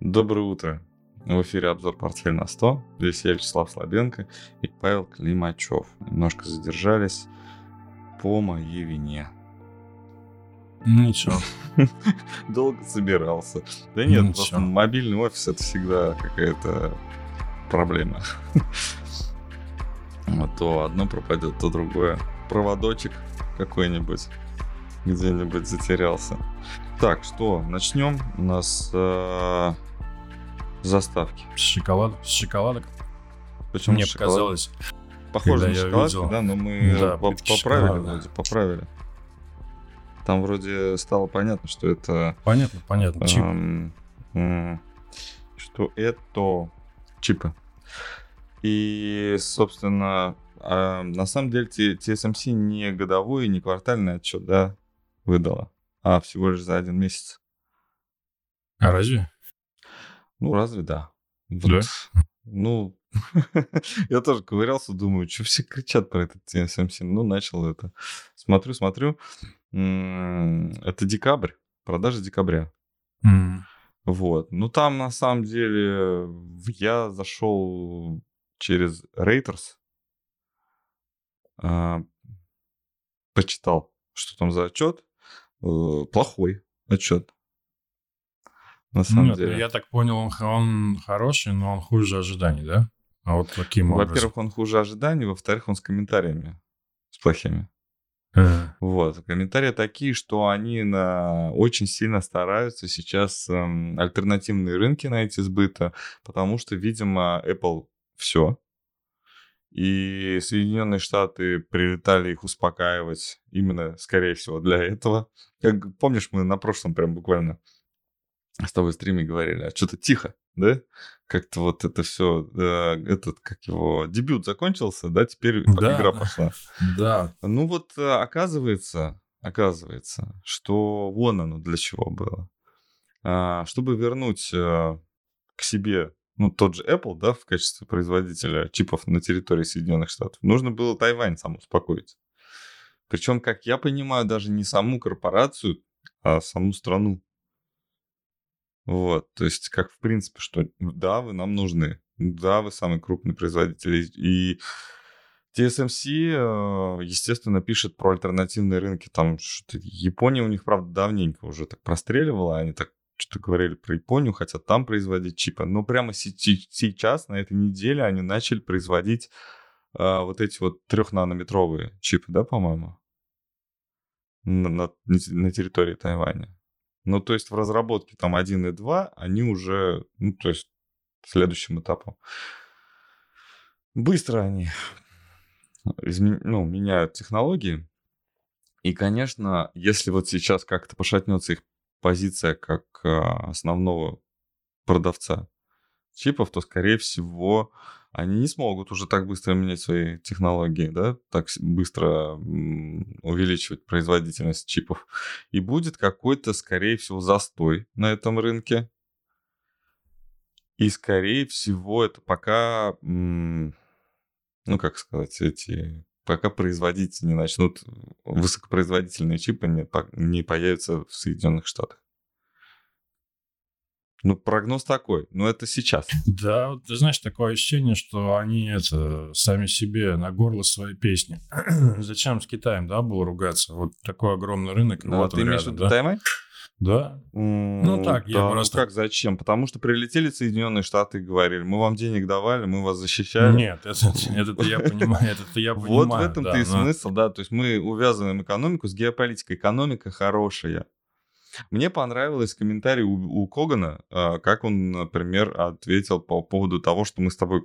Доброе утро. В эфире обзор «Портфель на 100». Здесь я, Вячеслав Слабенко и Павел Климачев. Немножко задержались по моей вине. Ничего. Долго собирался. Да нет, Ничего. просто мобильный офис это всегда какая-то проблема. А то одно пропадет, то другое. Проводочек какой-нибудь где-нибудь затерялся. Так, что, начнем. У нас э, заставки. С шоколадом. С шоколадок. Почему Мне шоколад? показалось. Похоже на шоколадку, видел. да, но мы Да, по- поправили шоколада. вроде, поправили. Там вроде стало понятно, что это Понятно, понятно. Чип. эм, м, что это чипы. И, собственно, а, на самом деле TSMC не годовой не квартальный отчет, да, выдала, а всего лишь за один месяц. А разве? Ну, разве да? Вот, Да? Ну, я тоже ковырялся, думаю, что все кричат про этот TSMC. Ну, начал это. Смотрю, смотрю. Это декабрь, продажи декабря. Вот. Ну, там, на самом деле, я зашел через Reuters, а, почитал, что там за отчет. Э, Плохой отчет. На самом Нет, деле. я так понял, он, он хороший, но он хуже ожиданий, да? А вот таким образом. Во-первых, он хуже ожиданий, во-вторых, он с комментариями, с плохими. Э, Вот, комментарии такие, что они на... очень сильно стараются сейчас эм, альтернативные рынки найти сбыта, потому что, видимо, Apple все. И Соединенные Штаты прилетали их успокаивать именно, скорее всего, для этого. Как помнишь, мы на прошлом прям буквально с тобой стриме говорили, а что-то тихо, да? Как-то вот это все, этот, как его, дебют закончился, да, теперь Да. игра пошла. Да, Ну вот э, оказывается, оказывается, что вон оно для чего было. А, Чтобы вернуть э, к себе, ну, тот же Apple, да, в качестве производителя чипов на территории Соединенных Штатов, нужно было Тайвань сам успокоить. Причем, как я понимаю, даже не саму корпорацию, а саму страну. Вот, то есть, как в принципе, что да, вы нам нужны, да, вы самый крупный производитель, и TSMC, э, естественно, пишет про альтернативные рынки. Там что-то Япония у них, правда, давненько уже так простреливала. Они так что-то говорили про Японию, хотят там производить чипы. Но прямо се- сейчас, на этой неделе, они начали производить э, вот эти вот трехнанометровые чипы, да, по-моему? На, на- на территории Тайваня. Ну, то есть в разработке там 1 и 2, они уже, ну, то есть следующим этапом. Быстро они изме- ну, меняют технологии. И, конечно, если вот сейчас как-то пошатнется их позиция как а, основного продавца чипов, то, скорее всего, они не смогут уже так быстро менять свои технологии, да, так быстро увеличивать производительность чипов. И будет какой-то, скорее всего, застой на этом рынке. И, скорее всего, это пока, ну, как сказать, эти... Пока производители не начнут, высокопроизводительные чипы не, не появятся в Соединенных Штатах. Ну, прогноз такой. Но это сейчас. да, вот, ты знаешь, такое ощущение, что они это сами себе на горло своей песни. Зачем с Китаем, да, было ругаться? Вот такой огромный рынок, Ну, вот ты он имеешь в виду да? Тайвань? Да, Ну, так, я просто- как, зачем? Потому что прилетели Соединенные Штаты и говорили, мы вам денег давали, мы вас защищали. Нет, это, это я понимаю, это я понимаю. Вот в этом-то да, и но- смысл, да. То есть мы увязываем экономику с геополитикой. Экономика хорошая. Мне понравилось комментарий у, у Когана, а, как он, например, ответил по поводу того, что мы с тобой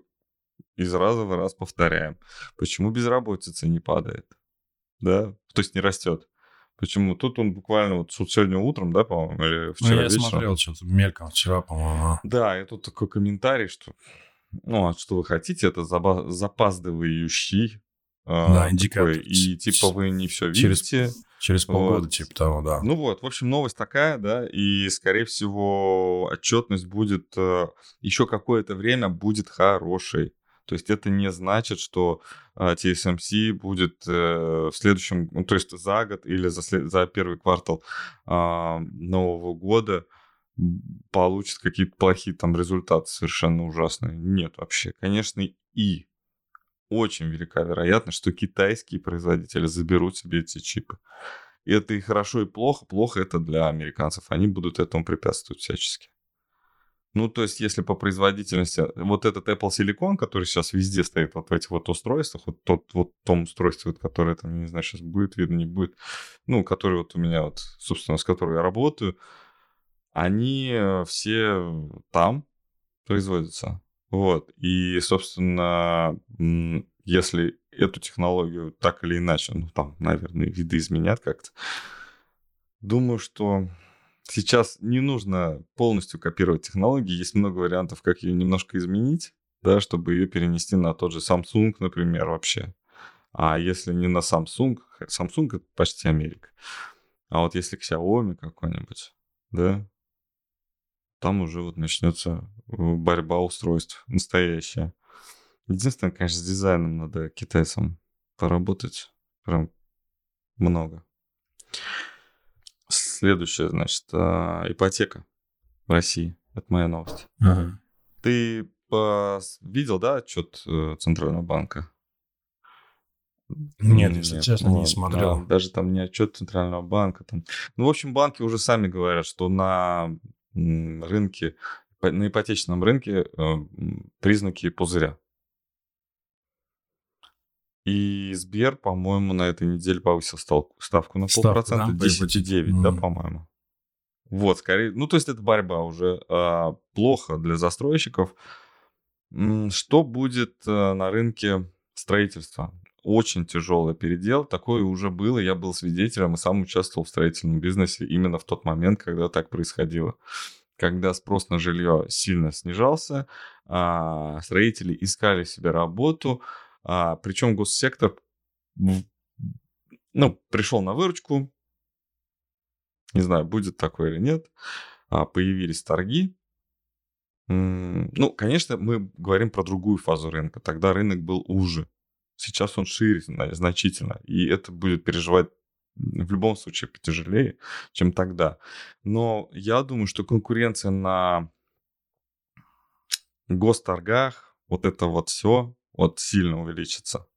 из раза в раз повторяем. Почему безработица не падает? Да, то есть не растет. Почему? Тут он буквально вот сегодня утром, да, по-моему, или Ну, вчера я вечером. смотрел что-то мельком вчера, по-моему. Да, и тут такой комментарий, что ну, а что вы хотите, это заба- запаздывающий а, Да, такой, индикатор. И типа вы не все Через- видите. Через полгода, Вот. типа того, да. Ну вот, в общем, новость такая, да, и, скорее всего, отчетность будет э, еще какое-то время будет хорошей. То есть это не значит, что TSMC будет э, в следующем, ну, то есть за год или за, след- за первый квартал а, Нового года получит какие-то плохие там результаты совершенно ужасные. Нет вообще. Конечно, и очень велика вероятность, что китайские производители заберут себе эти чипы. И это и хорошо, и плохо. Плохо это для американцев. Они будут этому препятствовать всячески. Ну, то есть, если по производительности, вот этот Apple Silicon, который сейчас везде стоит вот в этих вот устройствах, вот тот вот том устройстве, вот, которое там, не знаю, сейчас будет видно, не будет, ну, который вот у меня вот, собственно, с которым я работаю, они все там производятся. Вот. И, собственно, если эту технологию так или иначе, ну, там, наверное, виды изменят как-то, думаю, что сейчас не нужно полностью копировать технологии. Есть много вариантов, как ее немножко изменить, да, чтобы ее перенести на тот же Samsung, например, вообще. А если не на Samsung, Samsung это почти Америка. А вот если Xiaomi какой-нибудь, да, там уже вот начнется э, борьба устройств настоящая. Единственное, конечно, с дизайном надо китайцам поработать. Прям много. Следующее, значит, а, ипотека в России. Это моя новость. Ага. Ты видел, да, отчет э, Центрального банка? Нет, если Нет, честно, ну, не смотрел. Да, даже там не отчет Центрального банка. Там. Ну, в общем, банки уже сами говорят, что на рынке, на ипотечном рынке э, признаки пузыря. И Сбер, по-моему, на этой неделе повысил ставку на полпроцента, да, 10,9, mm. да, по-моему. Вот, скорее, ну, то есть это борьба уже. А, плохо для застройщиков. Что будет а, на рынке строительства? Очень тяжелый передел. Такое уже было. Я был свидетелем и сам участвовал в строительном бизнесе именно в тот момент, когда так происходило. Когда спрос на жилье сильно снижался, а, строители искали себе работу, а, причем госсектор ну, пришел на выручку. Не знаю, будет такое или нет. А, появились торги. Ну, конечно, мы говорим про другую фазу рынка. Тогда рынок был уже. Сейчас он шире значительно. И это будет переживать в любом случае потяжелее, чем тогда. Но я думаю, что конкуренция на госторгах, вот это вот все, вот сильно увеличится.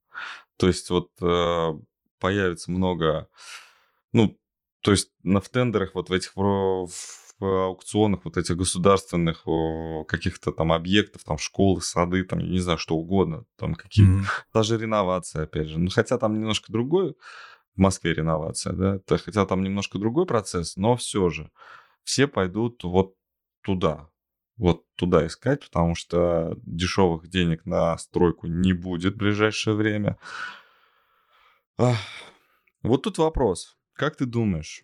То есть вот э, появится много, ну, то есть на в тендерах вот в этих в, в аукционах вот этих государственных каких-то там объектов, там школы, сады, там, я не знаю, что угодно, там какие mm-hmm. даже реновация, опять же. Ну, хотя там немножко другой, в Москве реновация, да, хотя там немножко другой процесс, но все же все пойдут вот туда, вот туда искать, потому что дешевых денег на стройку не будет в ближайшее время. Вот тут вопрос. Как ты думаешь,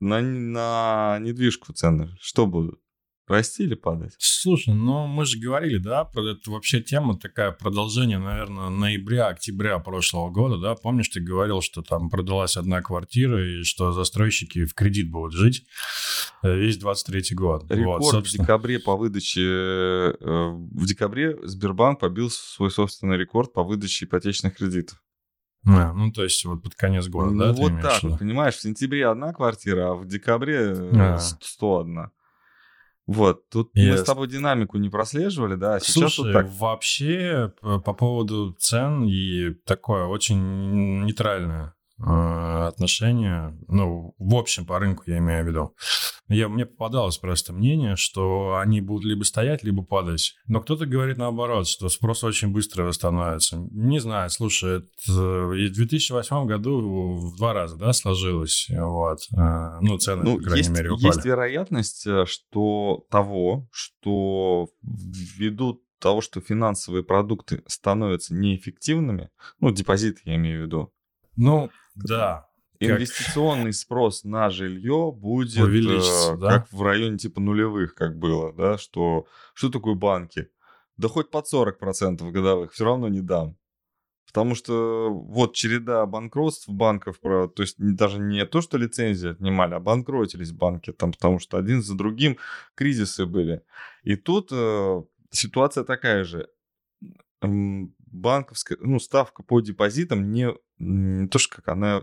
на, на недвижку цены что будут? Расти или падать? Слушай, ну мы же говорили, да, про это вообще тема такая, продолжение, наверное, ноября-октября прошлого года, да, помнишь, ты говорил, что там продалась одна квартира и что застройщики в кредит будут жить э, весь 23 год. Рекорд вот, собственно. в декабре по выдаче, э, в декабре Сбербанк побил свой собственный рекорд по выдаче ипотечных кредитов. А, ну, то есть вот под конец года, ну, да? Вот так, понимаешь, в сентябре одна квартира, а в декабре а. 101. Вот, тут yes. мы с тобой динамику не прослеживали, да, а сейчас Слушай, вот так. вообще по поводу цен и такое очень нейтральное э, отношение, ну, в общем, по рынку я имею в виду. Я, мне попадалось просто мнение, что они будут либо стоять, либо падать. Но кто-то говорит наоборот, что спрос очень быстро восстановится. Не знаю, слушай, это, и в 2008 году в два раза, да, сложилось, вот. Э, ну, цены, ну, по крайней есть, мере, упали. Есть вероятность, э, что того, что ввиду того, что финансовые продукты становятся неэффективными, ну, депозиты я имею в виду. Ну, да, инвестиционный спрос на жилье будет э, да? как в районе типа нулевых, как было, да, что что такое банки? Да хоть под 40% годовых, все равно не дам. Потому что вот череда банкротств банков, то есть даже не то, что лицензии отнимали, а банкротились банки, там, потому что один за другим кризисы были. И тут э, ситуация такая же. Банковская, ну, ставка по депозитам не, не то, что как она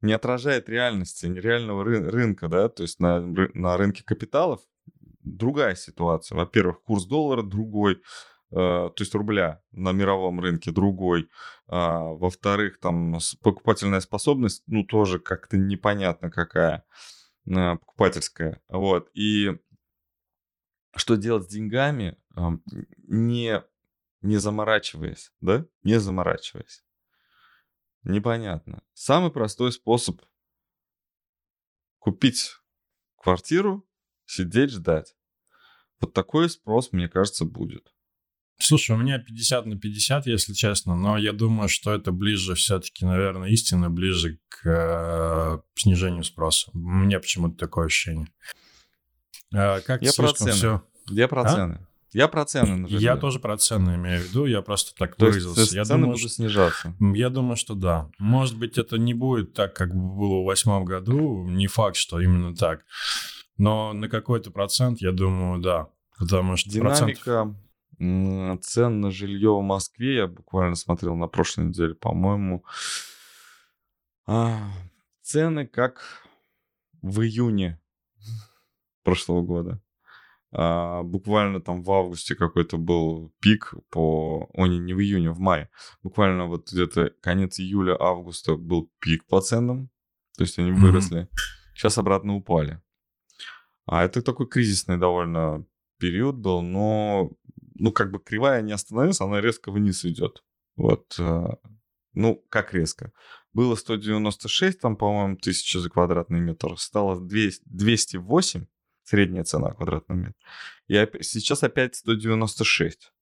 не отражает реальности, реального ры- рынка, да, то есть на, на рынке капиталов другая ситуация. Во-первых, курс доллара другой, э, то есть рубля на мировом рынке другой. А, во-вторых, там покупательная способность, ну, тоже как-то непонятно какая э, покупательская. Вот. И что делать с деньгами, не, не заморачиваясь, да? Не заморачиваясь. Непонятно. Самый простой способ купить квартиру, сидеть, ждать. Вот такой спрос, мне кажется, будет. Слушай, у меня 50 на 50, если честно, но я думаю, что это ближе все-таки, наверное, истинно ближе к э, снижению спроса. У меня почему-то такое ощущение. Э, как я про цены. Все... Я про а? цены. Я про цены, например. Я тоже про цены имею в виду, я просто так То выразился. Есть, я цены думаю, будут снижаться? Я думаю, что да. Может быть, это не будет так, как было в восьмом году, не факт, что именно так. Но на какой-то процент, я думаю, да. Потому что Динамика процент... цен на жилье в Москве, я буквально смотрел на прошлой неделе, по-моему, а, цены как в июне прошлого года. А, буквально там в августе какой-то был пик по... О, не, не в июне, в мае. Буквально вот где-то конец июля-августа был пик по ценам. То есть они выросли. Mm-hmm. Сейчас обратно упали. А это такой кризисный довольно период был, но, ну, как бы кривая не остановилась, она резко вниз идет. Вот, э, ну, как резко. Было 196, там, по-моему, тысяча за квадратный метр, стало 200, 208, средняя цена квадратного метра. И сейчас опять 196.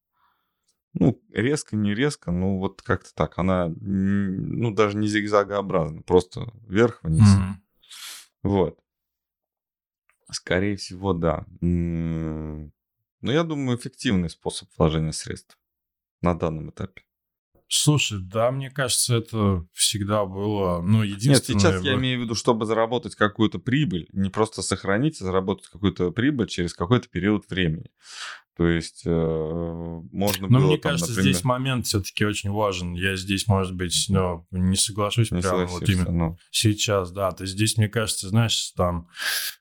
Ну, резко, не резко, ну, вот как-то так. Она, ну, даже не зигзагообразна, просто вверх-вниз. Mm-hmm. Вот. Скорее всего, да. Но я думаю, эффективный способ вложения средств на данном этапе. Слушай, да, мне кажется, это всегда было, ну, единственное... Нет, сейчас я имею в виду, чтобы заработать какую-то прибыль, не просто сохранить, а заработать какую-то прибыль через какой-то период времени. То есть э, можно Но было... мне там, кажется, например... здесь момент все-таки очень важен. Я здесь, может быть, ну, не соглашусь не прямо вот именно но... сейчас, да. То есть здесь, мне кажется, знаешь, там,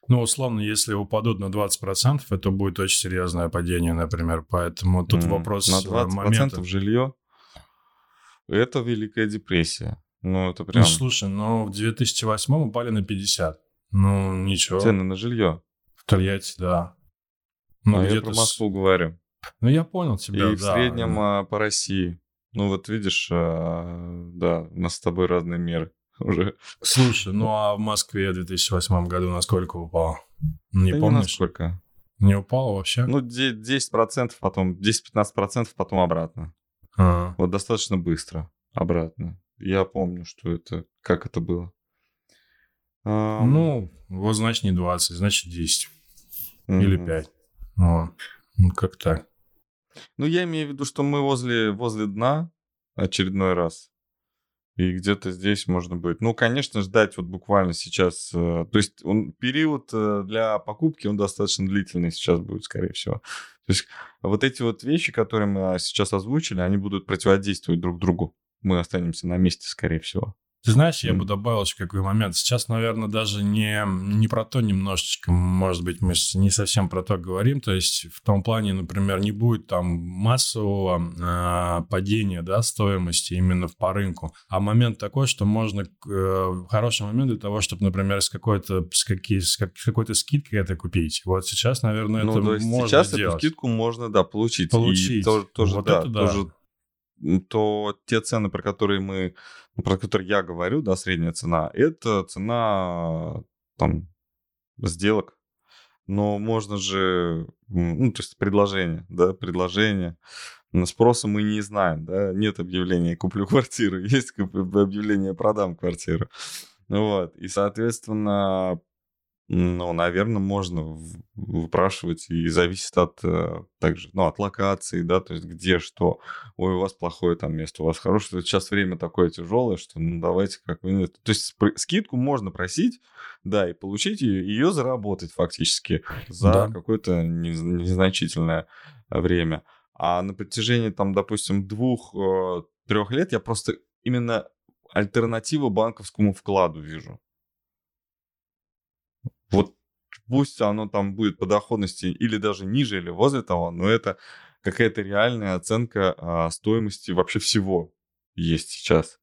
ну, условно, если упадут на 20%, это будет очень серьезное падение, например. Поэтому тут mm. вопрос На 20% момента... жилье? Это Великая депрессия. Ну, это прям... Ну, слушай, ну, в 2008 упали на 50. Ну, ничего. Цены на жилье. В Тольятти, да. Ну, а я про Москву с... говорю. Ну, я понял тебя, И да. в среднем а, по России. Ну, вот видишь, а, да, у нас с тобой разные меры уже. Слушай, ну а в Москве в 2008 году насколько упало? Не да помнишь? Не насколько. Не упало вообще? Ну, 10%, потом 10-15%, потом обратно. А-а. Вот достаточно быстро обратно. Я помню, что это, как это было. А... Ну, вот значит не 20, значит 10. Mm-hmm. Или 5. Вот. Ну, как так. Ну, я имею в виду, что мы возле, возле дна очередной раз. И где-то здесь можно будет. Ну, конечно, ждать вот буквально сейчас. Э, то есть он, период э, для покупки, он достаточно длительный сейчас будет, скорее всего. То есть вот эти вот вещи, которые мы сейчас озвучили, они будут противодействовать друг другу. Мы останемся на месте, скорее всего. Ты знаешь, я бы добавил еще какой момент. Сейчас, наверное, даже не, не про то немножечко, может быть, мы не совсем про то говорим. То есть в том плане, например, не будет там массового э, падения да, стоимости именно по рынку. А момент такой, что можно... Э, хороший момент для того, чтобы, например, с какой-то, с, какие, с, как, с какой-то скидкой это купить. Вот сейчас, наверное, ну, это то есть можно сейчас сделать. эту скидку можно, да, получить. Получить. И тоже, тоже, вот да, это, да. тоже то те цены, про которые мы, про которые я говорю, да, средняя цена, это цена там сделок. Но можно же, ну, то есть предложение, да, предложение. На спроса мы не знаем, да, нет объявления «куплю квартиру», есть объявление «продам квартиру». Вот, и, соответственно, ну, наверное, можно выпрашивать и зависит от э, также, ну, от локации, да, то есть где что. Ой, у вас плохое там место, у вас хорошее. Сейчас время такое тяжелое, что ну давайте как вы... То есть скидку можно просить, да, и получить ее, ее заработать фактически за да. какое-то незначительное время. А на протяжении там, допустим, двух-трех э, лет я просто именно альтернативу банковскому вкладу вижу. Пусть оно там будет по доходности или даже ниже, или возле того, но это какая-то реальная оценка а, стоимости вообще всего есть сейчас.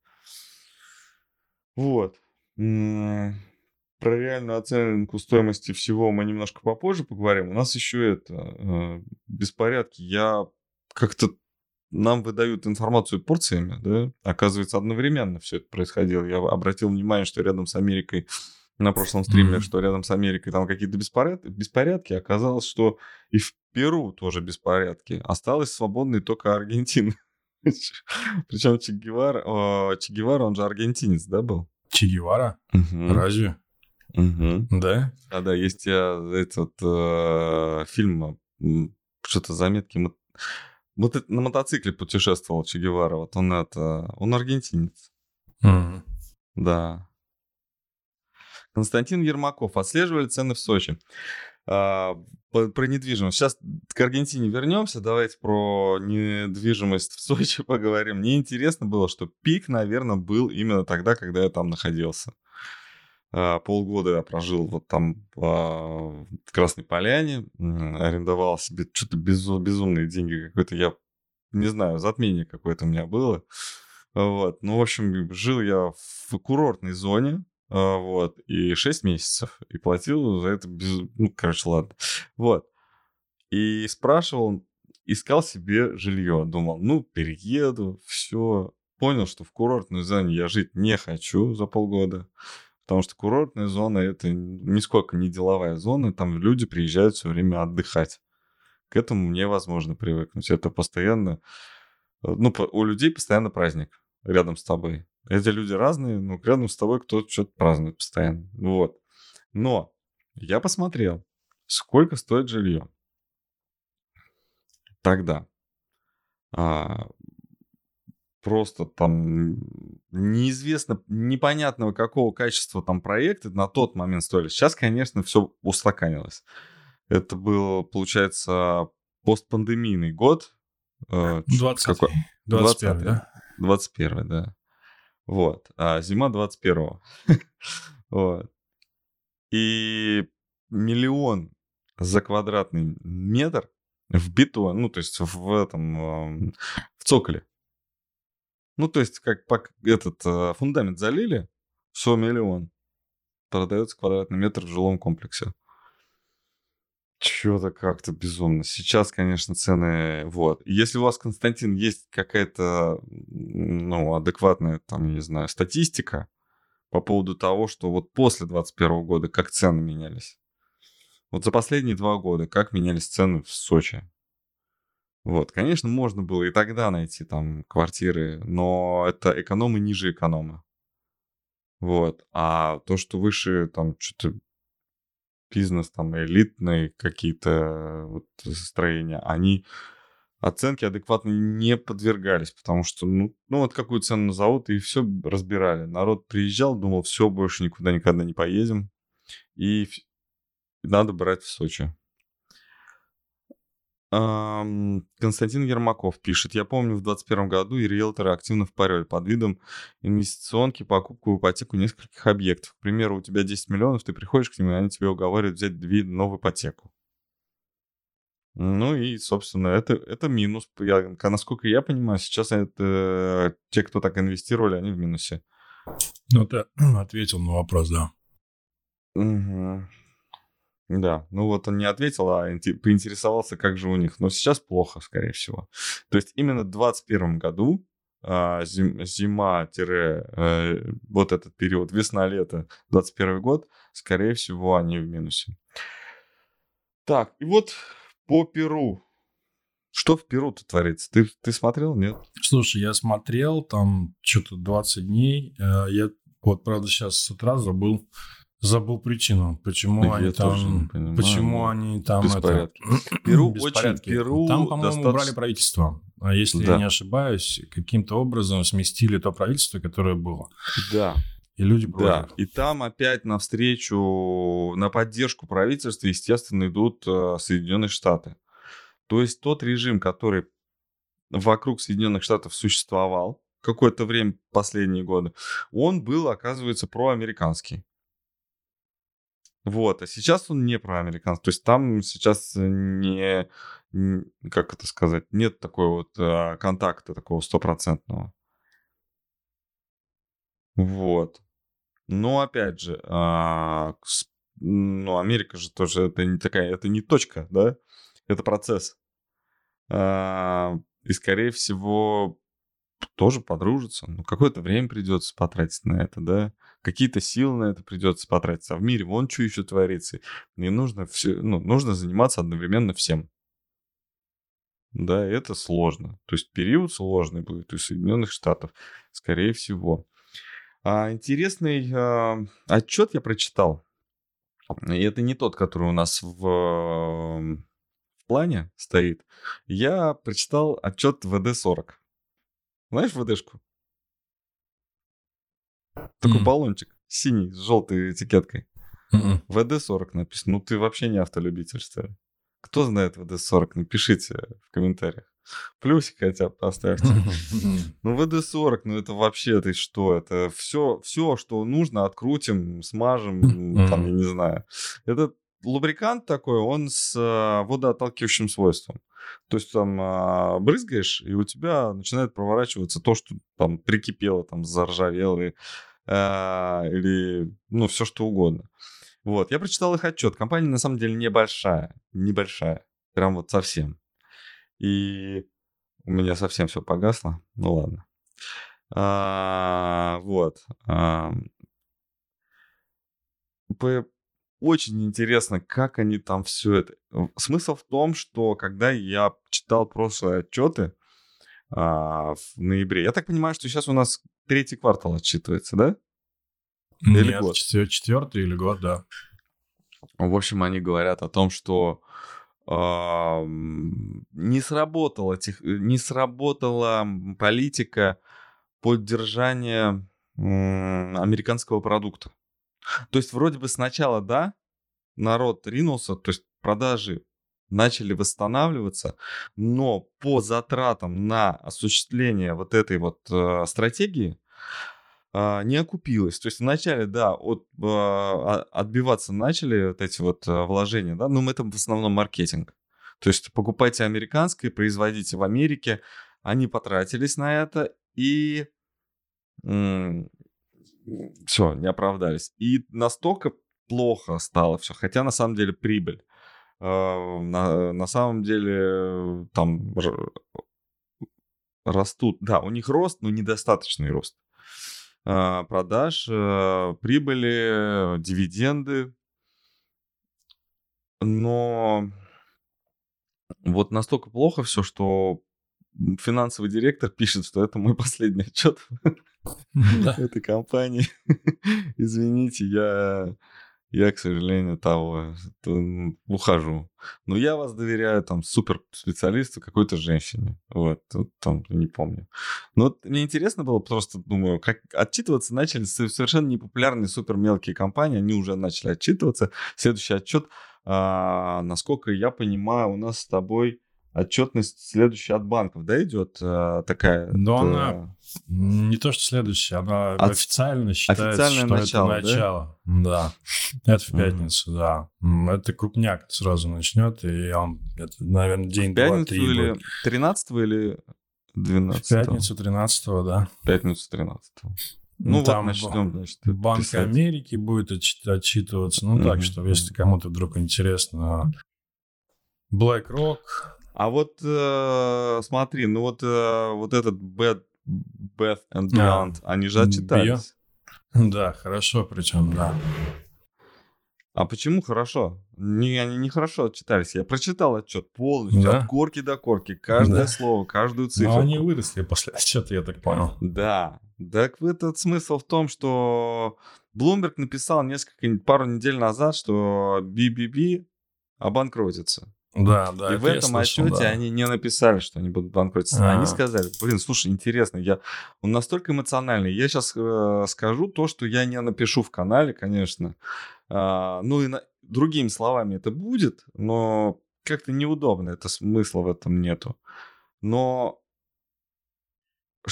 Вот. Про реальную оценку стоимости всего мы немножко попозже поговорим. У нас еще это э, беспорядки. Я как-то нам выдают информацию порциями, да? Оказывается, одновременно все это происходило. Я обратил внимание, что рядом с Америкой на прошлом стриме, mm-hmm. что рядом с Америкой там какие-то беспорядки, беспорядки. Оказалось, что и в Перу тоже беспорядки. Осталась свободной только Аргентина. Причем Че Гевара, Че Гевара, он же аргентинец, да, был? Че Гевара? Угу. Разве? Угу. Да? Да, да, есть я этот э, фильм, что-то заметки, вот на мотоцикле путешествовал Че Гевара, вот он это, он аргентинец. Угу. Да. Константин Ермаков. Отслеживали цены в Сочи. А, про недвижимость. Сейчас к Аргентине вернемся. Давайте про недвижимость в Сочи поговорим. Мне интересно было, что пик, наверное, был именно тогда, когда я там находился. А, полгода я прожил вот там в Красной Поляне, арендовал себе что-то безумные деньги какой-то. Я не знаю, затмение какое-то у меня было. Вот. Ну, в общем, жил я в курортной зоне, а, вот, и 6 месяцев, и платил за это без... Ну, короче, ладно. Вот. И спрашивал, искал себе жилье. Думал, ну, перееду, все. Понял, что в курортной зоне я жить не хочу за полгода. Потому что курортная зона это нисколько не деловая зона, там люди приезжают все время отдыхать. К этому невозможно привыкнуть. Это постоянно, э, ну, у людей постоянно праздник рядом с тобой. Эти люди разные, но рядом с тобой кто-то что-то празднует постоянно. Вот. Но я посмотрел, сколько стоит жилье. Тогда. А, просто там неизвестно, непонятного какого качества там проекты на тот момент стоили. Сейчас, конечно, все устаканилось. Это был, получается, постпандемийный год. 20 какой? 21 да? 21 да. Вот. А зима 21-го. вот. И миллион за квадратный метр в бетон, ну, то есть в этом, в цоколе. Ну, то есть, как этот э, фундамент залили, все, миллион. Продается квадратный метр в жилом комплексе. Что-то как-то безумно. Сейчас, конечно, цены... Вот. Если у вас, Константин, есть какая-то, ну, адекватная, там, не знаю, статистика по поводу того, что вот после 2021 года как цены менялись. Вот за последние два года как менялись цены в Сочи. Вот, конечно, можно было и тогда найти там квартиры, но это экономы ниже эконома. Вот. А то, что выше там что-то бизнес, там, элитные какие-то вот строения, они оценки адекватно не подвергались, потому что, ну, ну вот какую цену назовут, и все разбирали. Народ приезжал, думал, все, больше никуда никогда не поедем, и надо брать в Сочи. Константин Ермаков пишет. Я помню, в 2021 году и риэлторы активно впарили под видом инвестиционки покупку в ипотеку нескольких объектов. К примеру, у тебя 10 миллионов, ты приходишь к ним, и они тебе уговаривают взять две новую ипотеку. Ну и, собственно, это, это минус. Я, насколько я понимаю, сейчас это те, кто так инвестировали, они в минусе. Ну, ты ответил на вопрос, да. Угу. Да, ну вот он не ответил, а поинтересовался, как же у них. Но сейчас плохо, скорее всего. То есть именно в 2021 году а, зима-вот этот период, весна-лето, 21 год, скорее всего, они в минусе. Так, и вот по Перу. Что в Перу-то творится? Ты, ты смотрел, нет? Слушай, я смотрел, там что-то 20 дней. Э, я вот, правда, сейчас с утра забыл Забыл причину, почему Я они там, понимаю, почему они там это, Перу очень, Перу там, по-моему, достаточно... убрали правительство. А если да. я не ошибаюсь, каким-то образом сместили то правительство, которое было. Да. И люди против. Да. И там опять навстречу, на поддержку правительства, естественно, идут э, Соединенные Штаты. То есть тот режим, который вокруг Соединенных Штатов существовал, какое-то время, последние годы, он был, оказывается, проамериканский. Вот, а сейчас он не проамериканский. То есть там сейчас не, как это сказать, нет такой вот а, контакта такого стопроцентного. Вот. Но опять же, а, ну, Америка же тоже это не такая, это не точка, да? Это процесс. А, и, скорее всего, тоже подружатся. Ну, какое-то время придется потратить на это, да? Какие-то силы на это придется потратить. А в мире вон что еще творится. И нужно, все, ну, нужно заниматься одновременно всем. Да, это сложно. То есть период сложный будет у Соединенных Штатов, скорее всего. А, интересный а, отчет я прочитал. И это не тот, который у нас в, в плане стоит. Я прочитал отчет ВД-40. Знаешь ВДшку? Такой mm. баллончик синий с желтой этикеткой. Mm-mm. ВД-40 написано. Ну ты вообще не автолюбитель, что ли? Кто знает ВД-40? Напишите в комментариях. Плюсик хотя бы поставьте. Ну, ВД-40, ну это вообще, ты что? Это все, все, что нужно, открутим, смажем, там, я не знаю. Это лубрикант такой, он с э, водоотталкивающим свойством. То есть там э, брызгаешь, и у тебя начинает проворачиваться то, что там прикипело, там заржавело, э, или ну, все что угодно. Вот, я прочитал их отчет. Компания на самом деле небольшая, небольшая, прям вот совсем. И у меня совсем все погасло. Ну ладно. А, вот. А, очень интересно, как они там все это. Смысл в том, что когда я читал прошлые отчеты а, в ноябре, я так понимаю, что сейчас у нас третий квартал отчитывается, да? Или Нет, год? четвертый или год, да. В общем, они говорят о том, что э, не сработала тех, не сработала политика поддержания э, американского продукта. То есть вроде бы сначала, да, народ ринулся, то есть продажи начали восстанавливаться, но по затратам на осуществление вот этой вот э, стратегии э, не окупилось. То есть вначале, да, от, э, отбиваться начали вот эти вот э, вложения, да, но это в основном маркетинг. То есть покупайте американское, производите в Америке. Они потратились на это и все, не оправдались. И настолько плохо стало все, хотя на самом деле прибыль. А, на, на самом деле там растут, да, у них рост, но недостаточный рост а, продаж, э, прибыли, дивиденды. Но вот настолько плохо все, что финансовый директор пишет, что это мой последний отчет этой компании. Извините, я, я, к сожалению, того ухожу. Но я вас доверяю там супер специалисту, какой-то женщине. Вот, там, не помню. Но мне интересно было просто, думаю, как отчитываться начали совершенно непопулярные супер мелкие компании, они уже начали отчитываться. Следующий отчет, а, насколько я понимаю, у нас с тобой отчетность следующая от банков, да, идет а, такая? Но это... она не то, что следующая, она от... официально считается, Официальное что начало, это начало. Да? да. Это в пятницу, mm-hmm. да. Это крупняк сразу начнет, и он, это, наверное, день в пятницу или будет. 13 или 12 В пятницу 13 да. В пятницу 13 ну, ну там вот начнем, значит, Банк писать. Америки будет отчитываться. Ну, mm-hmm. так что, если кому-то вдруг интересно, BlackRock, а вот э, смотри, ну вот, э, вот этот Bad, Beth and Beyond, а, они же отчитались. Да, хорошо причем, да. А почему хорошо? Не, они не хорошо отчитались. Я прочитал отчет полностью, да? от корки до корки, каждое да. слово, каждую цифру. Но они выросли после отчета, я так понял. Да. Так этот смысл в том, что Bloomberg написал несколько, пару недель назад, что BBB обанкротится. Да, да. И в этом слышал, отчете да. они не написали, что они будут банкротиться. А-а-а. Они сказали, блин, слушай, интересно, я... он настолько эмоциональный. Я сейчас э, скажу то, что я не напишу в канале, конечно. А, ну и на... другими словами это будет, но как-то неудобно, это смысла в этом нету. Но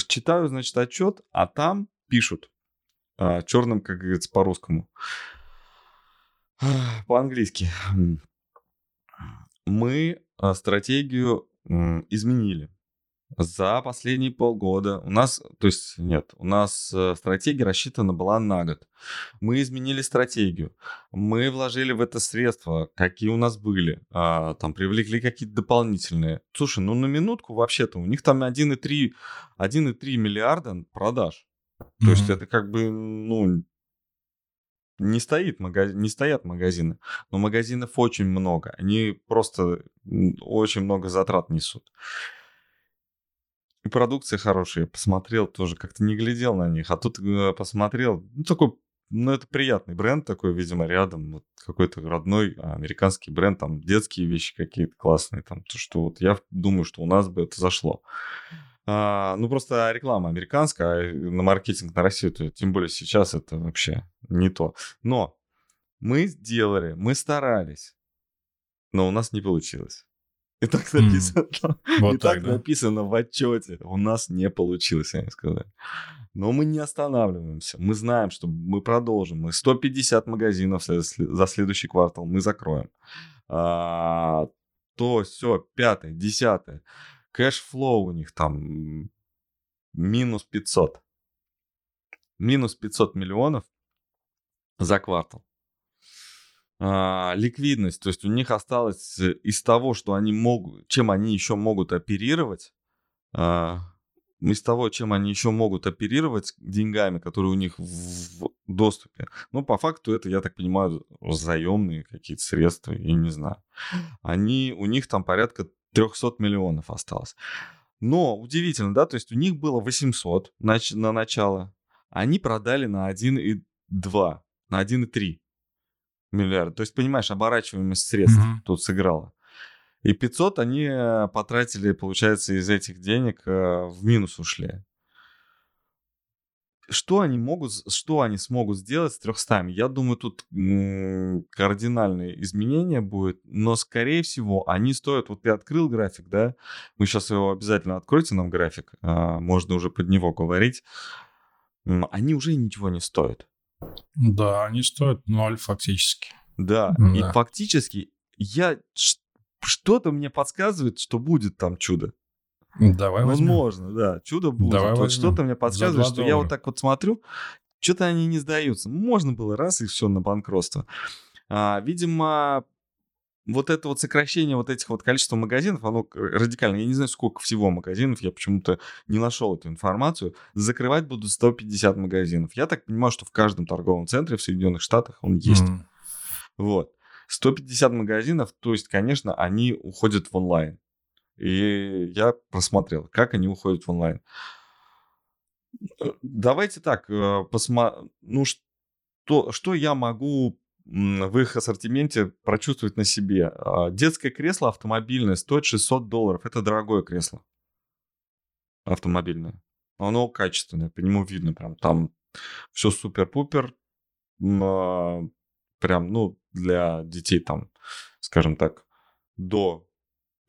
читаю, значит, отчет, а там пишут а, черным, как говорится, по-русскому. По-английски. Мы а, стратегию изменили за последние полгода. У нас, то есть нет, у нас э, стратегия рассчитана была на год. Мы изменили стратегию. Мы вложили в это средства, какие у нас были. А, там привлекли какие-то дополнительные. Слушай, ну на минутку вообще-то у них там 1,3 1,3 миллиарда продаж. То mm-hmm. есть это как бы, ну, не, стоит магазин, не стоят магазины, но магазинов очень много. Они просто очень много затрат несут. И продукция хорошая. Я посмотрел тоже, как-то не глядел на них. А тут э, посмотрел, ну, такой, ну, это приятный бренд такой, видимо, рядом. Вот какой-то родной американский бренд, там детские вещи какие-то классные. Там, то, что вот я думаю, что у нас бы это зашло. А, ну, просто реклама американская, а на маркетинг на Россию, то, тем более сейчас это вообще не то. Но мы сделали, мы старались, но у нас не получилось. И так написано, mm. вот и так, так да? написано в отчете. У нас не получилось, они сказали. Но мы не останавливаемся. Мы знаем, что мы продолжим. Мы 150 магазинов за следующий квартал мы закроем. А, то, все, пятое, десятое. Cash flow у них там минус 500. Минус 500 миллионов за квартал. А, ликвидность, то есть у них осталось из того, что они могут, чем они еще могут оперировать, а, из того, чем они еще могут оперировать деньгами, которые у них в доступе. Ну, по факту это, я так понимаю, заемные какие-то средства, я не знаю. Они, у них там порядка 300 миллионов осталось. Но удивительно, да, то есть у них было 800 на, на начало, они продали на 1,2, на 1,3 миллиарда. То есть, понимаешь, оборачиваемость средств mm-hmm. тут сыграла. И 500 они э, потратили, получается, из этих денег э, в минус ушли. Что они могут, что они смогут сделать с 300? Я думаю, тут кардинальные изменения будет, но, скорее всего, они стоят... Вот ты открыл график, да? Мы сейчас его обязательно откройте нам график, а, можно уже под него говорить. Они уже ничего не стоят. Да, они стоят ноль фактически. Да, да. и фактически я что-то мне подсказывает, что будет там чудо. Давай Возможно, возьмем. да, чудо будет. Давай вот что-то мне подсказывает, что я вот так вот смотрю, что-то они не сдаются. Можно было раз и все на банкротство. А, видимо, вот это вот сокращение вот этих вот количества магазинов, оно радикально. Я не знаю, сколько всего магазинов, я почему-то не нашел эту информацию. Закрывать будут 150 магазинов. Я так понимаю, что в каждом торговом центре в Соединенных Штатах он есть. Mm. Вот. 150 магазинов, то есть, конечно, они уходят в онлайн. И я просмотрел, как они уходят в онлайн. Э, давайте так, э, посмотрим, ну что, что я могу в их ассортименте прочувствовать на себе. А, детское кресло автомобильное стоит 600 долларов. Это дорогое кресло автомобильное. Оно качественное, по нему видно прям. Там все супер-пупер. А, прям, ну, для детей там, скажем так, до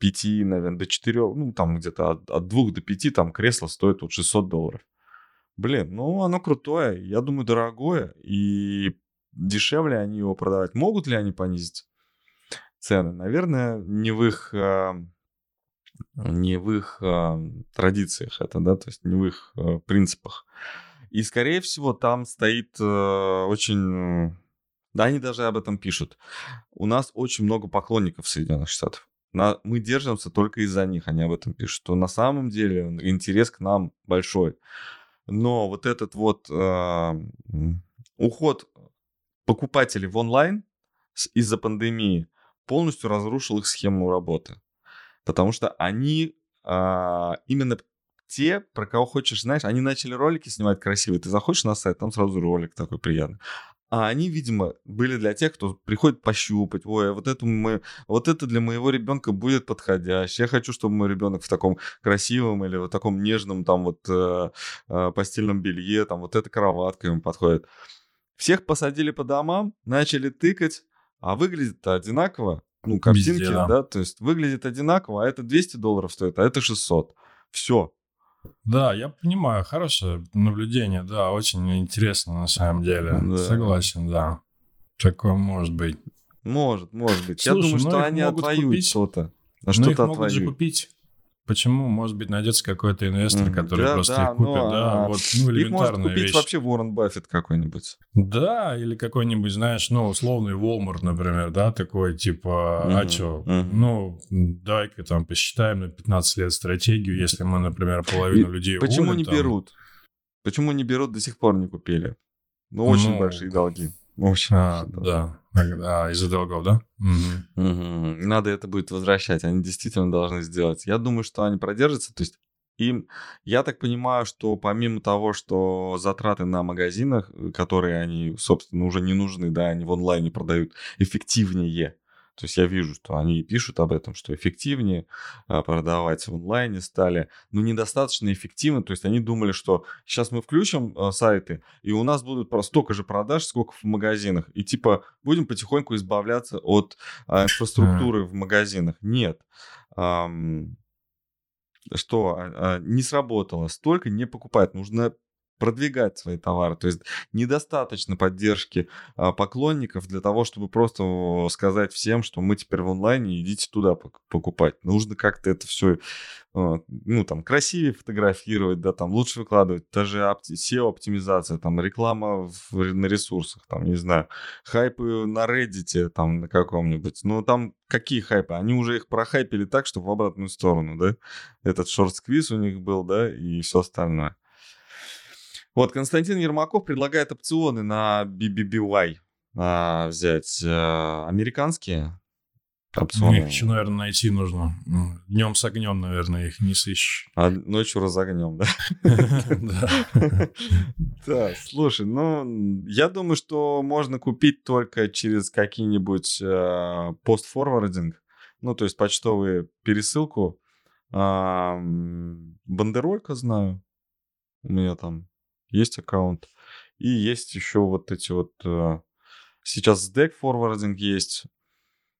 5, наверное, до 4, ну, там где-то от, от 2 до 5 там кресло стоит вот 600 долларов. Блин, ну, оно крутое, я думаю, дорогое, и дешевле они его продавать. Могут ли они понизить цены? Наверное, не в их, а, не в их а, традициях это, да, то есть не в их а, принципах. И, скорее всего, там стоит очень... Да, они даже об этом пишут. У нас очень много поклонников Соединенных Штатов. На, мы держимся только из-за них, они об этом пишут, что на самом деле интерес к нам большой. Но вот этот вот э, уход покупателей в онлайн из-за пандемии полностью разрушил их схему работы. Потому что они а, именно те, про кого хочешь, знаешь, они начали ролики снимать красивые. Ты заходишь на сайт, там сразу ролик такой приятный. А они, видимо, были для тех, кто приходит пощупать. Ой, а вот это, мы, вот это для моего ребенка будет подходящее. Я хочу, чтобы мой ребенок в таком красивом или в таком нежном там вот э, э, постельном белье, там вот эта кроватка ему подходит. Всех посадили по домам, начали тыкать, а выглядит-то одинаково. Ну, картинки, Везде, да. да, то есть выглядит одинаково, а это 200 долларов стоит, а это 600. Все. Да, я понимаю, хорошее наблюдение, да, очень интересно на самом деле. Да. Согласен, да. Такое может быть. Может, может быть. Слушай, я думаю, что они отвоюют что-то. А что-то их могут же купить. Почему? Может быть, найдется какой-то инвестор, который да, просто да, их купит, ну, да, а вот, ну, элементарная Их может купить вещь. вообще Уоррен Баффет какой-нибудь. Да, или какой-нибудь, знаешь, ну, условный Walmart, например, да, такой, типа, mm-hmm. а что, mm-hmm. ну, давай-ка там посчитаем на 15 лет стратегию, если мы, например, половину И людей Почему уволим, не там... берут? Почему не берут, до сих пор не купили? Ну, очень ну, большие долги. Очень. А, да. А, из-за долгов, да? Угу. Угу. Надо это будет возвращать. Они действительно должны сделать. Я думаю, что они продержатся. То есть им, я так понимаю, что помимо того, что затраты на магазинах, э, которые они, собственно, уже не нужны, да, они в онлайне продают эффективнее, то есть я вижу, что они пишут об этом, что эффективнее а, продавать в онлайне стали, но недостаточно эффективно. То есть они думали, что сейчас мы включим а, сайты, и у нас будут столько же продаж, сколько в магазинах. И типа будем потихоньку избавляться от а, инфраструктуры в магазинах. Нет. Что не сработало, столько не покупает. Нужно продвигать свои товары. То есть недостаточно поддержки а, поклонников для того, чтобы просто сказать всем, что мы теперь в онлайне, идите туда покупать. Нужно как-то это все, а, ну, там, красивее фотографировать, да, там, лучше выкладывать. Даже SEO-оптимизация, там, реклама в, на ресурсах, там, не знаю, хайпы на Reddit, там, на каком-нибудь. Ну, там какие хайпы? Они уже их прохайпили так, что в обратную сторону, да? Этот шорт-сквиз у них был, да, и все остальное. Вот, Константин Ермаков предлагает опционы на BBBY а, взять. А, американские опционы. Их еще, наверное, найти нужно. Ну, Днем с огнем, наверное, их не сыщешь. А ночью разогнем, да? Да. Слушай, ну, я думаю, что можно купить только через какие-нибудь э, постфорвардинг, ну, то есть почтовые пересылку. Бандеролька знаю. У меня там есть аккаунт. И есть еще вот эти вот... Э, сейчас deck форвардинг есть.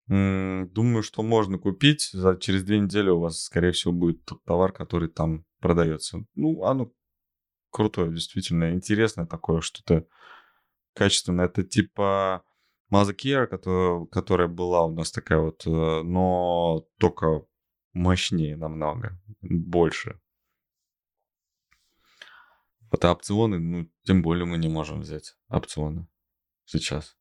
Думаю, что можно купить. За, через две недели у вас, скорее всего, будет тот товар, который там продается. Ну, оно крутое, действительно. Интересное такое что-то качественное. Это типа Mazakira, которая, которая была у нас такая вот, э, но только мощнее намного, больше. Это опционы, ну, тем более мы не можем взять опционы сейчас.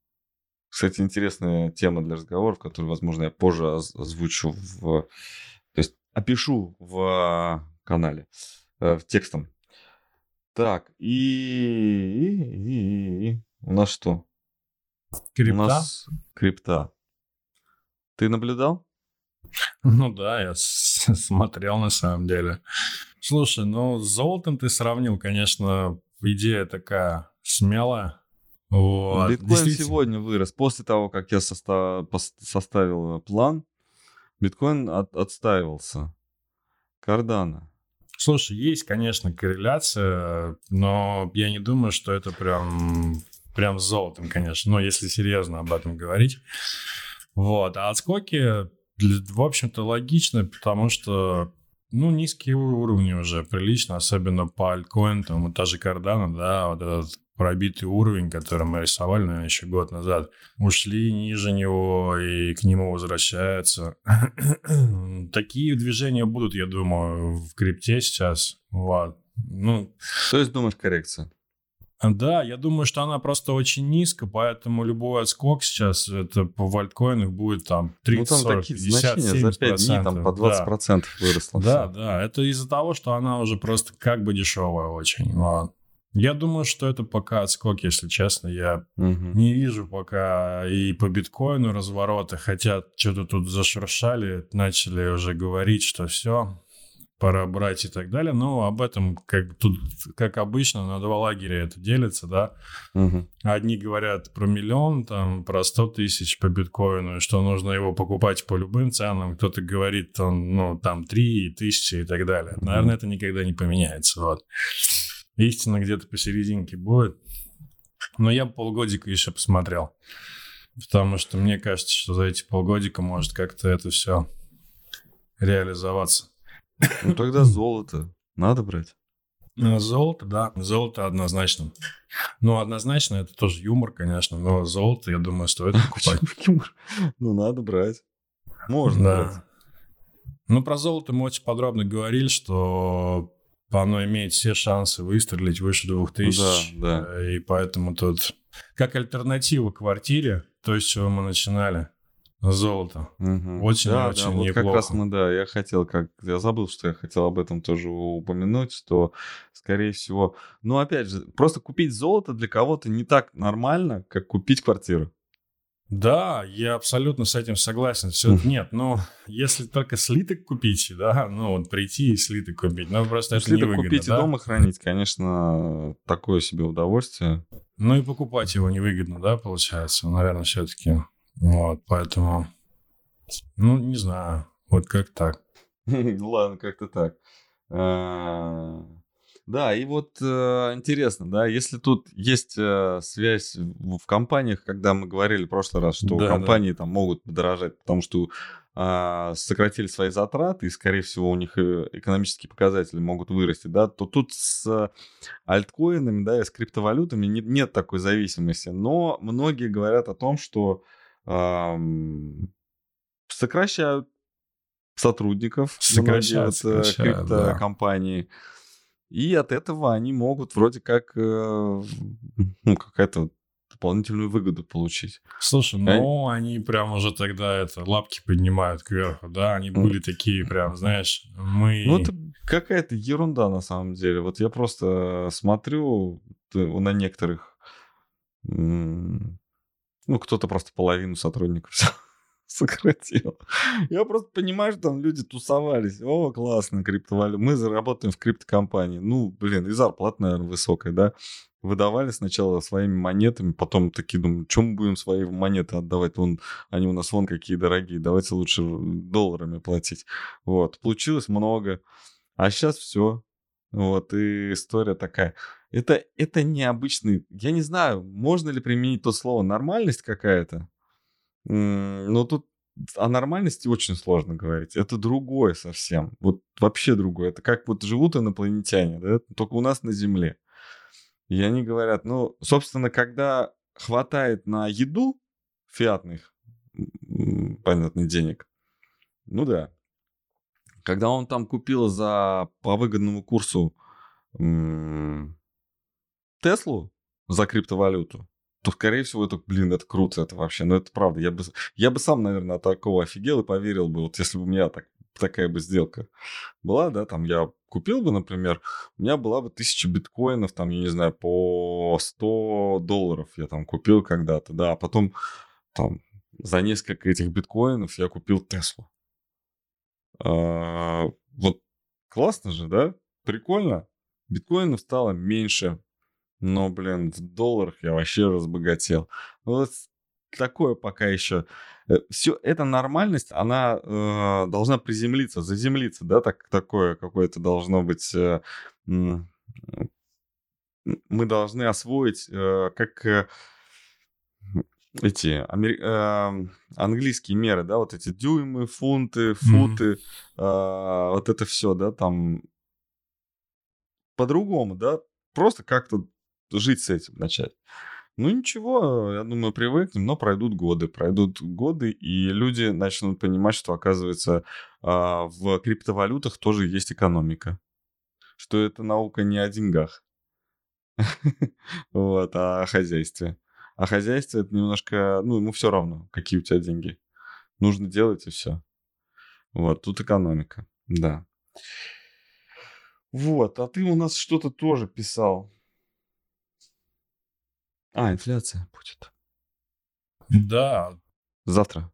Кстати, интересная тема для разговоров, которую, возможно, я позже озвучу в... То есть опишу в канале, э, в текстом. Так, и... и, и, и. У нас что? Крипта? У нас крипта. Ты наблюдал? Ну да, я смотрел на самом деле. Слушай, ну с золотом ты сравнил, конечно, идея такая смелая. Вот. Биткоин сегодня вырос. После того, как я состав... составил план, биткоин от... отстаивался. Кардана. Слушай, есть, конечно, корреляция, но я не думаю, что это прям, прям с золотом, конечно. Но если серьезно об этом говорить. Вот. А отскоки, в общем-то, логично, потому что ну, низкие уровни уже прилично, особенно по альткоинам, вот та же Cardano, да, вот этот пробитый уровень, который мы рисовали, наверное, еще год назад, ушли ниже него и к нему возвращаются. Такие движения будут, я думаю, в крипте сейчас. Вот. Ну, То есть, думаешь, коррекция? Да, я думаю, что она просто очень низко, поэтому любой отскок сейчас это по вальткоинах будет там 30, ну, там 40, 50, 70 за 5 дней там по 20% да. выросло. Да, все. да, это из-за того, что она уже просто как бы дешевая очень. Вот. Я думаю, что это пока отскок, если честно. Я угу. не вижу пока и по биткоину разворота, хотя что-то тут зашуршали, начали уже говорить, что все, пора брать и так далее. Но об этом, как тут, как обычно, на два лагеря это делится, да. Угу. Одни говорят про миллион, там, про 100 тысяч по биткоину, что нужно его покупать по любым ценам. Кто-то говорит, там, ну, там, 3 тысячи и так далее. Угу. Наверное, это никогда не поменяется, вот. Истина где-то посерединке будет. Но я полгодика еще посмотрел. Потому что мне кажется, что за эти полгодика может как-то это все реализоваться. Ну тогда золото. Надо брать. Ну, золото, да, золото однозначно. Ну, однозначно, это тоже юмор, конечно, но золото, я думаю, стоит покупать. юмор? Ну, надо брать. Можно да. брать. Ну, про золото мы очень подробно говорили, что оно имеет все шансы выстрелить выше 2000. Да, да. И поэтому тут как альтернатива квартире, то, с чего мы начинали, Золото. Угу. Очень, да, очень да, вот неплохо. как раз мы, да, я хотел, как я забыл, что я хотел об этом тоже упомянуть, что, скорее всего, ну, опять же, просто купить золото для кого-то не так нормально, как купить квартиру. Да, я абсолютно с этим согласен. Все, нет, ну, если только слиток купить, да, ну, вот прийти и слиток купить, ну, просто ну, это слиток невыгодно, купить да? и дома хранить, конечно, такое себе удовольствие. Ну, и покупать его невыгодно, да, получается, наверное, все-таки. Вот, поэтому, ну, не знаю, вот как так. Ладно, как-то так. А, да, и вот э, интересно, да, если тут есть э, связь в, в компаниях, когда мы говорили в прошлый раз, что да, компании да. там могут подорожать, потому что э, сократили свои затраты, и, скорее всего, у них э, экономические показатели могут вырасти, да, то тут с альткоинами, да, и с криптовалютами не, нет такой зависимости. Но многие говорят о том, что сокращают сотрудников сокращают, сокращают криптокомпании. Да. И от этого они могут вроде как э, ну, какая-то дополнительную выгоду получить. Слушай, ну они прям уже тогда это лапки поднимают кверху, да? Они были такие прям, знаешь, мы... Ну это какая-то ерунда на самом деле. Вот я просто смотрю на некоторых ну, кто-то просто половину сотрудников сократил. Я просто понимаю, что там люди тусовались. О, классно, криптовалюта. Мы заработаем в криптокомпании. Ну, блин, и зарплата, наверное, высокая, да? Выдавали сначала своими монетами, потом такие думают, чем мы будем свои монеты отдавать? Вон, они у нас вон какие дорогие, давайте лучше долларами платить. Вот, получилось много. А сейчас все. Вот, и история такая. Это, это необычный, я не знаю, можно ли применить то слово нормальность какая-то, но тут о нормальности очень сложно говорить. Это другое совсем. Вот вообще другое. Это как вот живут инопланетяне, да, только у нас на Земле. И они говорят, ну, собственно, когда хватает на еду фиатных, понятно, денег, ну да. Когда он там купил за по выгодному курсу Теслу за криптовалюту, то, скорее всего, это, блин, это круто, это вообще, ну, это правда. Я бы, я бы сам, наверное, от такого офигел и поверил бы, вот если бы у меня так, такая бы сделка была, да, там я купил бы, например, у меня была бы тысяча биткоинов, там, я не знаю, по 100 долларов я там купил когда-то, да, а потом там за несколько этих биткоинов я купил Теслу. А, вот классно же, да? Прикольно. Биткоинов стало меньше, но, блин, в долларах я вообще разбогател. Вот такое пока еще. Э, Все эта нормальность, она э, должна приземлиться, заземлиться, да, так, такое какое-то должно быть... Э, мы должны освоить, э, как э, эти амери... э, английские меры, да, вот эти дюймы, фунты, футы, mm-hmm. э, вот это все, да, там по-другому, да, просто как-то жить с этим начать. Ну ничего, я думаю, привыкнем, но пройдут годы. Пройдут годы, и люди начнут понимать, что, оказывается, а, в криптовалютах тоже есть экономика. Что это наука не о деньгах, вот, а о хозяйстве. А хозяйство это немножко, ну, ему все равно, какие у тебя деньги. Нужно делать и все. Вот, тут экономика, да. Вот, а ты у нас что-то тоже писал. А, инфляция будет. Да. Завтра.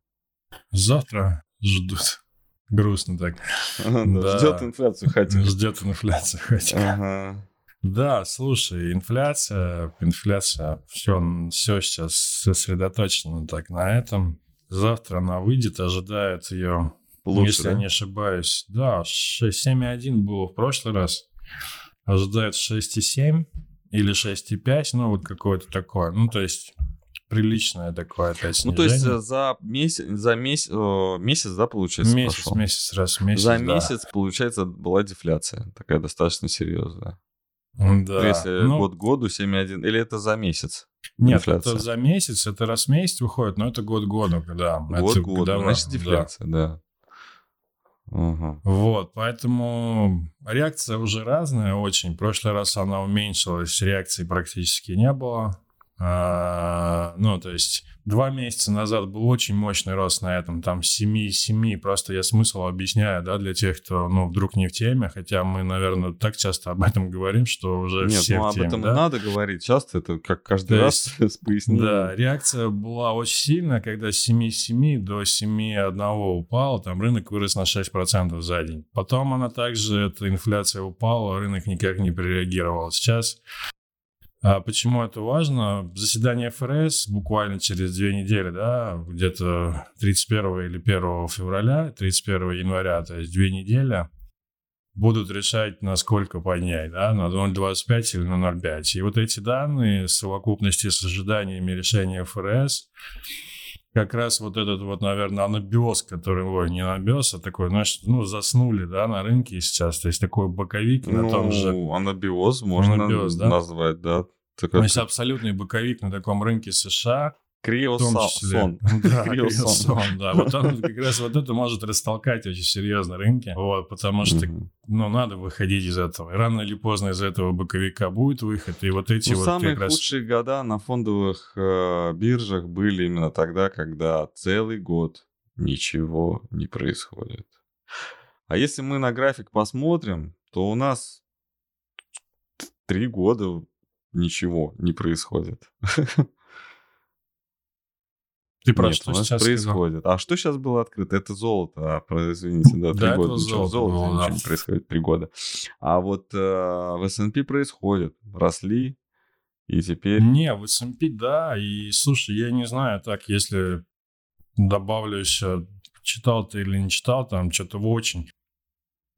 Завтра ждут. Грустно так. да. Ждет инфляцию хотим. Ждет инфляцию. Ага. Да, слушай, инфляция, инфляция, все, все сейчас сосредоточено так на этом. Завтра она выйдет, ожидает ее, Лучше, если да? я не ошибаюсь. Да, 7,1 было в прошлый раз. Ожидает 6,7 или 6,5, ну вот какое-то такое. Ну, то есть приличное такое опять Ну, то есть снижение. э, за месяц, за месяц, месяц, да, получается, месяц, прошел? месяц, раз в месяц, За да. месяц, получается, была дефляция. Такая достаточно серьезная. Да. Если Ну, год году 7,1, или это за месяц? Нет, инфляция. это за месяц, это раз в месяц выходит, но это год году, да. Год году, значит, да. дефляция, да. Ага. Вот, поэтому реакция уже разная очень. В прошлый раз она уменьшилась, реакции практически не было. А, ну, то есть два месяца назад был очень мощный рост на этом, там 7,7. Просто я смысл объясняю, да, для тех, кто, ну, вдруг не в теме, хотя мы, наверное, так часто об этом говорим, что уже Нет, все ну в об теме, этом да? надо говорить часто, это как каждый То раз с пояснением. Да, реакция была очень сильная, когда с 7,7 до 7,1 упала, там рынок вырос на 6% за день. Потом она также, эта инфляция упала, рынок никак не прореагировал. Сейчас почему это важно? Заседание ФРС буквально через две недели, да, где-то 31 или 1 февраля, 31 января, то есть две недели, будут решать, насколько поднять, да, на 0,25 или на 0,5. И вот эти данные в совокупности с ожиданиями решения ФРС, как раз вот этот вот, наверное, анабиоз, который, ой, не анабиоз, а такой, знаешь, ну, заснули, да, на рынке сейчас, то есть такой боковик на Ну, том же анабиоз можно Анабиоз, да? назвать, да. то Такой есть абсолютный боковик на таком рынке США, криосон. Да, Криосон. да. Вот он как раз вот это может растолкать очень серьезно рынки, вот, потому что, ну, надо выходить из этого. И рано или поздно из этого боковика будет выход, и вот эти Ну, вот самые как раз... худшие года на фондовых э, биржах были именно тогда, когда целый год ничего не происходит. А если мы на график посмотрим, то у нас три года ничего не происходит. Ты про Нет, что у нас сейчас сказал? происходит. А что сейчас было открыто? Это золото. А, извините, да, три года ничего. золото Золото было, ничего да. не происходит три года. А вот э, в S&P происходит. Росли, и теперь... Не, в S&P, да, и, слушай, я не знаю, так, если добавлю еще, читал ты или не читал, там что-то очень...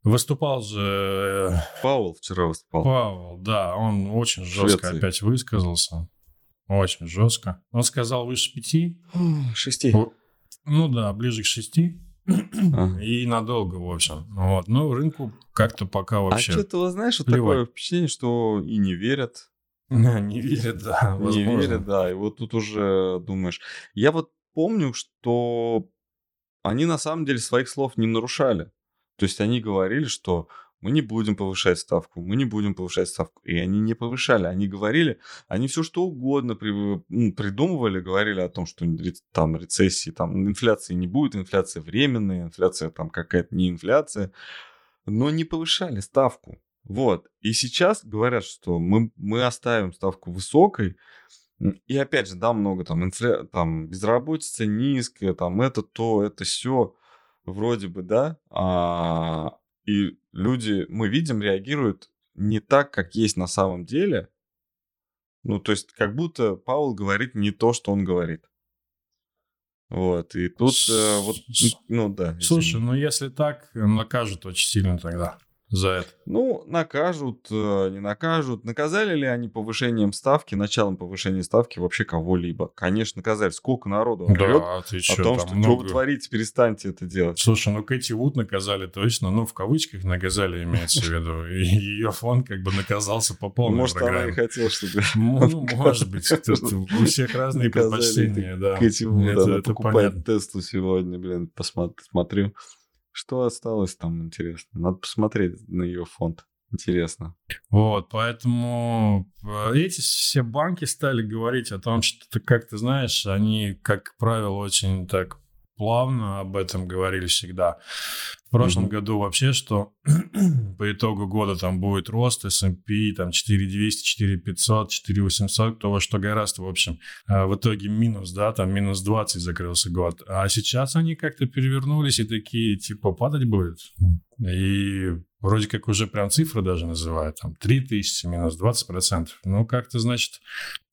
Выступал же э, Пауэлл вчера выступал. Павел, да, он очень жестко Швеции. опять высказался. Очень жестко. Он сказал выше пяти. Шести. Ну да, ближе к шести. Ага. И надолго, в общем. Вот. Ну, рынку как-то пока А вообще... что-то, знаешь, вот плевать. такое впечатление, что и не верят, Не верят, да, не верят, да. И вот тут уже думаешь... Я вот помню, что они на самом деле своих слов не нарушали. То есть они говорили, что мы не будем повышать ставку, мы не будем повышать ставку. И они не повышали. Они говорили, они все что угодно при- придумывали, говорили о том, что там рецессии, там инфляции не будет, инфляция временная, инфляция там какая-то не инфляция. Но не повышали ставку. Вот. И сейчас говорят, что мы, мы оставим ставку высокой. И опять же, да, много там, инфля... там безработица низкая, там это то, это все вроде бы, да, а, и люди, мы видим, реагируют не так, как есть на самом деле. Ну, то есть, как будто Паул говорит не то, что он говорит. Вот, и тут, э, вот, ну да. Слушай, извини. ну если так, накажут очень сильно тогда за это. Ну, накажут, э, не накажут. Наказали ли они повышением ставки, началом повышения ставки вообще кого-либо? Конечно, наказали. Сколько народу орёт Да, ты о что, том, что много... вы творите, перестаньте это делать. Слушай, ну Кэти Вуд наказали точно, ну в кавычках наказали, имеется в виду. И ее фонд как бы наказался по полной Может, она и программе. хотела, чтобы Ну, может быть, у всех разные предпочтения, да. Кэти Вуд, она покупает. Теслу сегодня, блин, посмотр- смотрю. Что осталось там, интересно? Надо посмотреть на ее фонд. Интересно. Вот, поэтому э, эти все банки стали говорить о том, что, ты, как ты знаешь, они, как правило, очень так плавно об этом говорили всегда. В прошлом Мгм. году вообще, что по итогу года там будет рост S&P, там 4200, 4500, 4800, кто во что гораст, в общем. А в итоге минус, да, там минус 20 закрылся год. А сейчас они как-то перевернулись и такие, типа, падать будет. И вроде как уже прям цифры даже называют, там 3000 минус 20%. Ну, как-то, значит,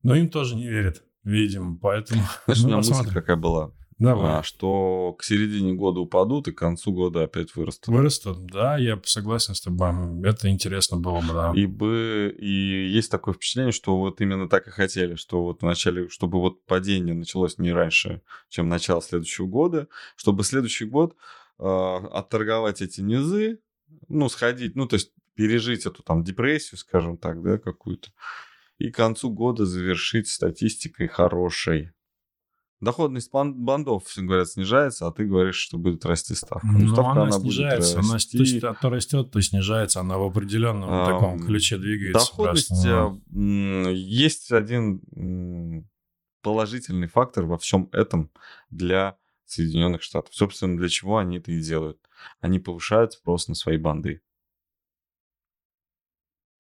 но им тоже не верят, видимо, поэтому... Знаешь, у ну, меня мысль какая была. Давай. а, что к середине года упадут и к концу года опять вырастут. Вырастут, да, я согласен с тобой. Это интересно было бы, да. И, бы, и есть такое впечатление, что вот именно так и хотели, что вот вначале, чтобы вот падение началось не раньше, чем начало следующего года, чтобы следующий год э, отторговать эти низы, ну, сходить, ну, то есть пережить эту там депрессию, скажем так, да, какую-то, и к концу года завершить статистикой хорошей. Доходность бандов, все говорят, снижается, а ты говоришь, что будет расти ставка. Ну, ставка, она, она снижается. Она то, есть, то растет, то снижается. Она в определенном а, таком ключе двигается. Доходность... Просто. Есть один положительный фактор во всем этом для Соединенных Штатов. Собственно, для чего они это и делают. Они повышают спрос на свои банды.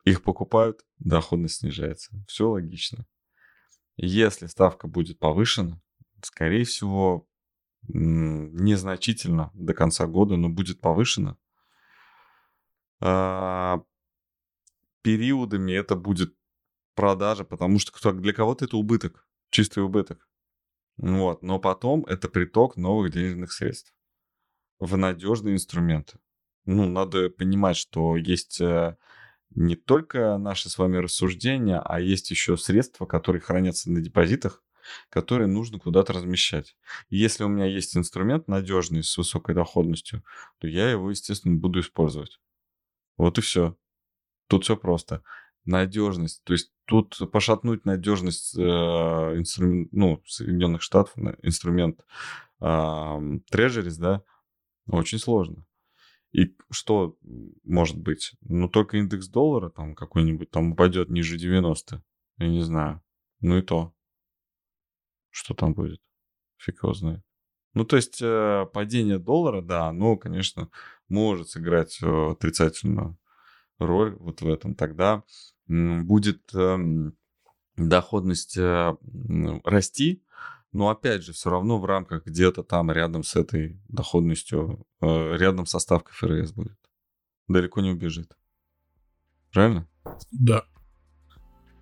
Их покупают, доходность снижается. Все логично. Если ставка будет повышена, скорее всего, незначительно до конца года, но будет повышено. А, периодами это будет продажа, потому что для кого-то это убыток, чистый убыток. Вот. Но потом это приток новых денежных средств в надежные инструменты. Ну, надо понимать, что есть э, не только наши с вами рассуждения, а есть еще средства, которые хранятся на депозитах, которые нужно куда-то размещать. И если у меня есть инструмент надежный с высокой доходностью, то я его, естественно, буду использовать. Вот и все. Тут все просто. Надежность. То есть тут пошатнуть надежность э, инструмент, ну, Соединенных Штатов, инструмент э, Treasuries, да, очень сложно. И что может быть? Ну, только индекс доллара там какой-нибудь там упадет ниже 90. Я не знаю. Ну и то. Что там будет? Фиг его знает. Ну, то есть э, падение доллара, да, оно, конечно, может сыграть э, отрицательную роль вот в этом. Тогда будет эм, доходность э, расти, но опять же, все равно в рамках где-то там рядом с этой доходностью, рядом со ставкой ФРС будет. Далеко не убежит. Правильно? Да.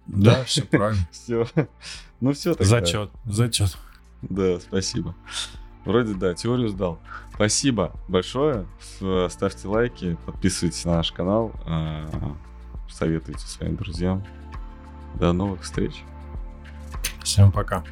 Да, все правильно. Все. Ну все тогда. Зачет, зачет. Да, спасибо. Вроде да, теорию сдал. Спасибо большое. Ставьте лайки, подписывайтесь на наш канал, а, советуйте своим друзьям. До новых встреч. Всем пока.